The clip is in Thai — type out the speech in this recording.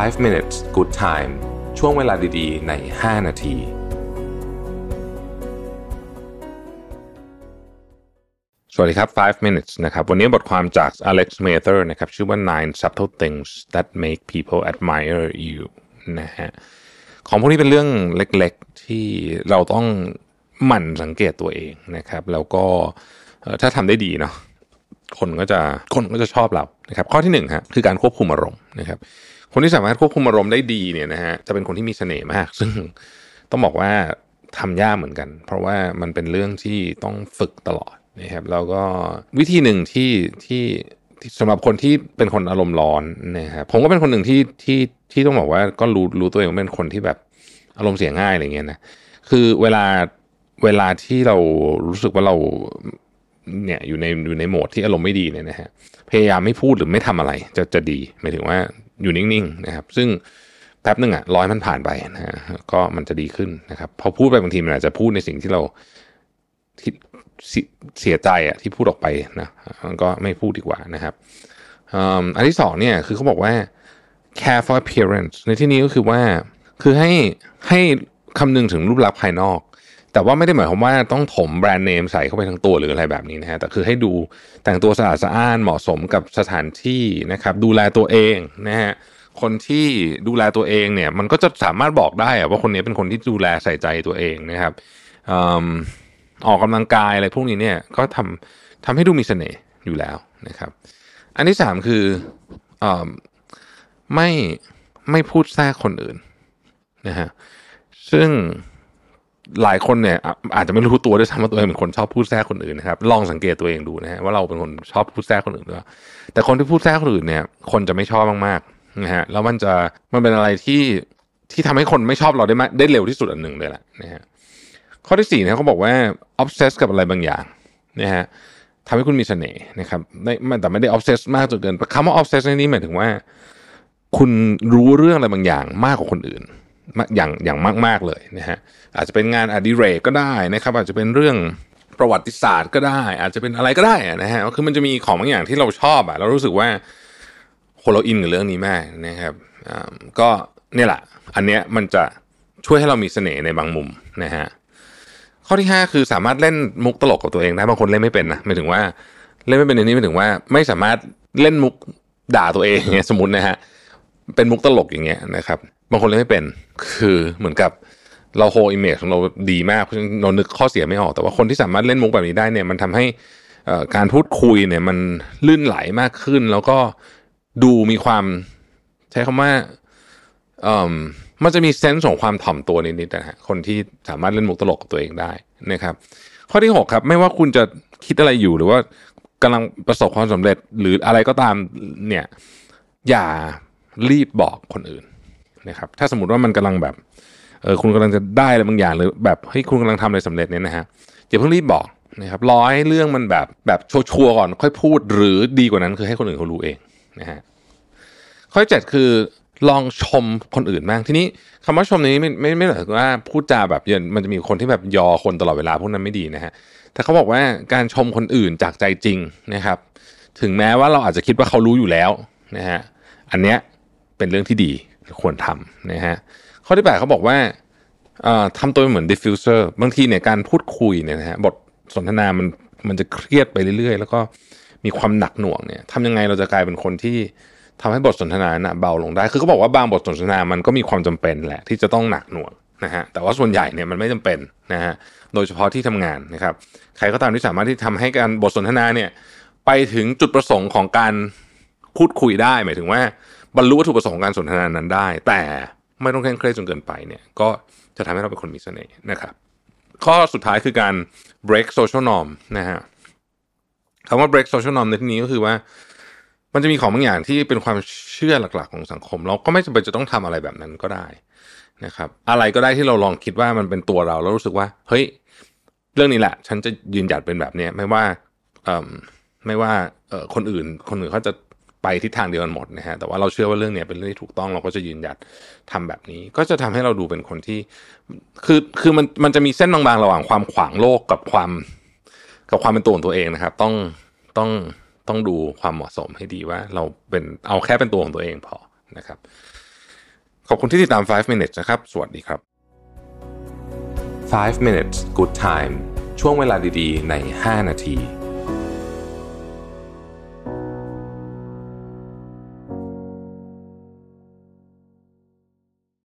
5 minutes good time ช่วงเวลาดีๆ ใน 5 นาที สวัสดีครับ 5 minutes นะครับ วันนี้บทความจาก Alex Mather นะครับ ชื่อว่า nine subtle things that make people admire you นะฮะ ของพวกนี้เป็นเรื่องเล็กๆ ที่เราต้องหมั่นสังเกตตัวเองนะครับ แล้วก็ถ้าทำได้ดีเนาะ คนก็จะคนก็จะชอบเรานะครับข้อที่หนึ่งฮะคือการควบคุมอารมณ์นะครับคนที่สามารถควบคุมอารมณ์ได้ดีเนี่ยนะฮะจะเป็นคนที่มีเสน่ห์มาก ซึ่งต้องบอกว่าทำยากเหมือนกัน เพราะว่ามันเป็นเรื่องที่ต้องฝึกตลอดนะครับแล้วก็วิธีหนึ่งที่ที่สำหรับคนที่เป็นคนอารมณ์ร้อนนะครับผมก็เป็นคนหนึ่งที่ที่ที่ต้องบอกว่าก็รู้รู้ตัวเองว่าเป็นคนที่แบบอารมณ์เสียง่ายอะไรเงี้ยนะคือเวลาเวลาที่เรารู้สึกว่าเรา เนี่ยอยู่ในอยู่ในโหมดที่อารมณ์ไม่ดีเนี่ยนะฮะพยายามไม่พูดหรือไม่ทำอะไรจะจะดีหมายถึงว่าอยู่นิ่งๆนะครับ ซึ่งแป๊บนึงอะร้อยมันผ่านไปนะฮะก็มันจะดีขึ้นนะครับ พอพูดไปบางทีมันอาจจะพูดในสิ่งที่เราที่เสียใจอะที่พูดออกไปนะมันก็ไม่พูดดีกว่านะครับอันที่สองเนี่ยคือเขาบอกว่า care for appearance ในที่นี้ก็คือว่าคือให้ให้คำนึงถึงรูปลักษณ์ภายนอก แต่ว่าไม่ได้หมายความว่าต้องถมแบรนด์เนมใส่เข้าไปทั้งตัวหรืออะไรแบบนี้นะฮะแต่คือให้ดูแต่งตัวสะอาดสะอ้านเหมาะสมกับสถานที่นะครับดูแลตัวเองนะฮะคนที่ดูแลตัวเองเนี่ย มันก็จะสามารถบอกได้ว่าคนนี้เป็นคนที่ดูแลใส่ใจตัวเองนะครับออกกำลังกายอะไรพวกนี้เนี่ยก็ทำทำให้ดูมีเสน่ห์อยู่แล้วนะครับ อันที่สามคืออไม่ไม่พูดแทรกคนอื่นนะฮะซึ่ง หลายคนเนี่ยอาจจะไม่รู้ตัวด้วยซ้ำว่าตัวเองเป็นคนชอบพูดแทรกคนอื่นนะครับลองสังเกตตัวเองดูนะฮะว่าเราเป็นคนชอบพูดแทรกคนอื่นด้วยแต่คนที่พูดแทรกคนอื่นเนี่ย คนจะไม่ชอบมากๆนะฮะแล้วมันจะมันเป็นอะไรที่ที่ทำให้คนไม่ชอบเราได้มากได้เร็วที่สุดอันหนึ่งเลยแหละนะฮะข้อที่สี่นะเขาบอกว่า obsess กับอะไรบางอย่างนะฮะทำให้คุณมีเสน่ห์นะครับไม่แต่ไม่ได้ obsess มากจนเกินคำว่า obsess ในนี้หมายถึงว่า คุณรู้เรื่องอะไรบางอย่างมากกว่าคนอื่น อย่างอย่างมาก ๆเลยนะฮะอาจจะเป็นงานอดิเรกก็ได้นะครับอาจจะเป็นเรื่องประวัติศาสตร์ก็ได้ อาจจะเป็นอะไรก็ได้นะฮะคือมันจะมีของบางอย่างที่เราชอบอะเรารู้สึกว่าคนเราอินกับเรื่องนี้มากนะครับก็เนี่ยแหละอันเนี้ยมันจะช่วยให้เรามีเสน่ห์ในบางมุมนะฮะข้อที่ห้าคือสามารถเล่นมุกตลกกับตัวเองได้บางคนเล่นไม่เป็นนะหมายถึงว่าเล่นไม่เป็นในนี้หมายถึงว่า ไม่สามารถเล่นมุกด่าตัวเองเนี่ยสมมตินะฮะเป็นมุกตลกอย่างเงี้ยนะครับ บางคนเล่นไม่เป็นคือเหมือนกับเราโฮอิมเมจของเราดีมากเพราะฉะนั้นเรานึกข้อเสียไม่ออก แต่ว่าคนที่สามารถเล่นมุกแบบนี้ได้เนี่ยมันทำให้การพูดคุยเนี่ยมันลื่นไหลมากขึ้น แล้วก็ดูมีความใช้คำว่าเอ่อมันจะมีเซนส์ของความถ่อมตัวนิดๆนะฮะคนที่สามารถเล่นมุกตลกกับตัวเองได้นะครับ ข้อที่หกครับไม่ว่าคุณจะคิดอะไรอยู่หรือว่ากำลังประสบความสำเร็จหรืออะไรก็ตามเนี่ยอย่ารีบบอกคนอื่น นะครับถ้าสมมติว่ามันกำลังแบบเออคุณกำลังจะได้อะไรบางอย่างหรือแบบเฮ้ยคุณกำลังทำอะไรสำเร็จเนี่ยนะฮะอย่าเพิ่งรีบบอกนะครับรอให้เรื่องมันแบบแบบชัวร์ก่อนค่อยพูดหรือดีกว่านั้นคือให้คนอื่นเขารู้เองนะฮะข้อเจ็ดคือลองชมคนอื่นบ้างทีนี้คำว่าชมนี้ไม่ไม่ไม่หมายถึงว่าพูดจาแบบยันมันจะมีคนที่แบบยอคนตลอดเวลาพวกนั้นไม่ดีนะฮะแต่เขาบอกว่าการชมคนอื่นจากใจจริงนะครับ ถึงแม้ว่าเราอาจจะคิดว่าเขารู้อยู่แล้วนะฮะอันเนี้ยเป็นเรื่องที่ดี ควรทำนะฮะข้อที่แปดเขาบอกว่าทำตัวเหมือน diffuser บางทีเนี่ยการพูดคุยเนี่ยนะฮะบทสนทนามันมันจะเครียดไปเรื่อยๆ แล้วก็มีความหนักหน่วงเนี่ยทำยังไงเราจะกลายเป็นคนที่ทำให้บทสนทนาน่ะเบาลงได้ คือเขาบอกว่าบางบทสนทนามันก็มีความจำเป็นแหละที่จะต้องหนักหน่วงนะฮะ แต่ว่าส่วนใหญ่เนี่ยมันไม่จำเป็นนะฮะ โดยเฉพาะที่ทำงานนะครับ ใครก็ตามที่สามารถที่ทำให้การบทสนทนาเนี่ยไปถึงจุดประสงค์ของการพูดคุยได้ หมายถึงว่า บรรลุวัตถุประสงค์การสนทนานั้นได้ แต่ไม่ต้องเคร่งเครียดจนเกินไปเนี่ย ก็จะทำให้เราเป็นคนมีเสน่ห์นะครับ ข้อสุดท้ายคือการ break social norm นะฮะคำว่า break social norm ในที่นี้ก็คือว่า มันจะมีของบางอย่างที่เป็นความเชื่อหลักๆ ของสังคม เราก็ไม่จำเป็นจะต้องทำอะไรแบบนั้นก็ได้นะครับ อะไรก็ได้ที่เราลองคิดว่ามันเป็นตัวเราแล้วรู้สึกว่า เฮ้ย เรื่องนี้แหละ ฉันจะยืนหยัดเป็นแบบนี้ไม่ว่าไม่ว่าคนอื่น คนอื่นเขาจะ ไปทิศทางเดียวกันหมดนะฮะแต่ว่าเราเชื่อว่าเรื่องเนี้ยเป็นเรื่องที่ถูกต้องเราก็จะยืนหยัดทำแบบนี้ ก็จะทำให้เราดูเป็นคนที่ คือคือมันมันจะมีเส้นบางๆระหว่างความขวางโลกกับความ กับความเป็นตัวของตัวเองนะครับ ต้องต้องต้องดูความเหมาะสมให้ดีว่า เราเป็นเอาแค่เป็นตัวของตัวเองพอนะครับ ขอบคุณที่ติดตาม 5 minutes นะครับ สวัสดีครับ 5 minutes good time ช่วงเวลาดีๆ ใน 5 นาที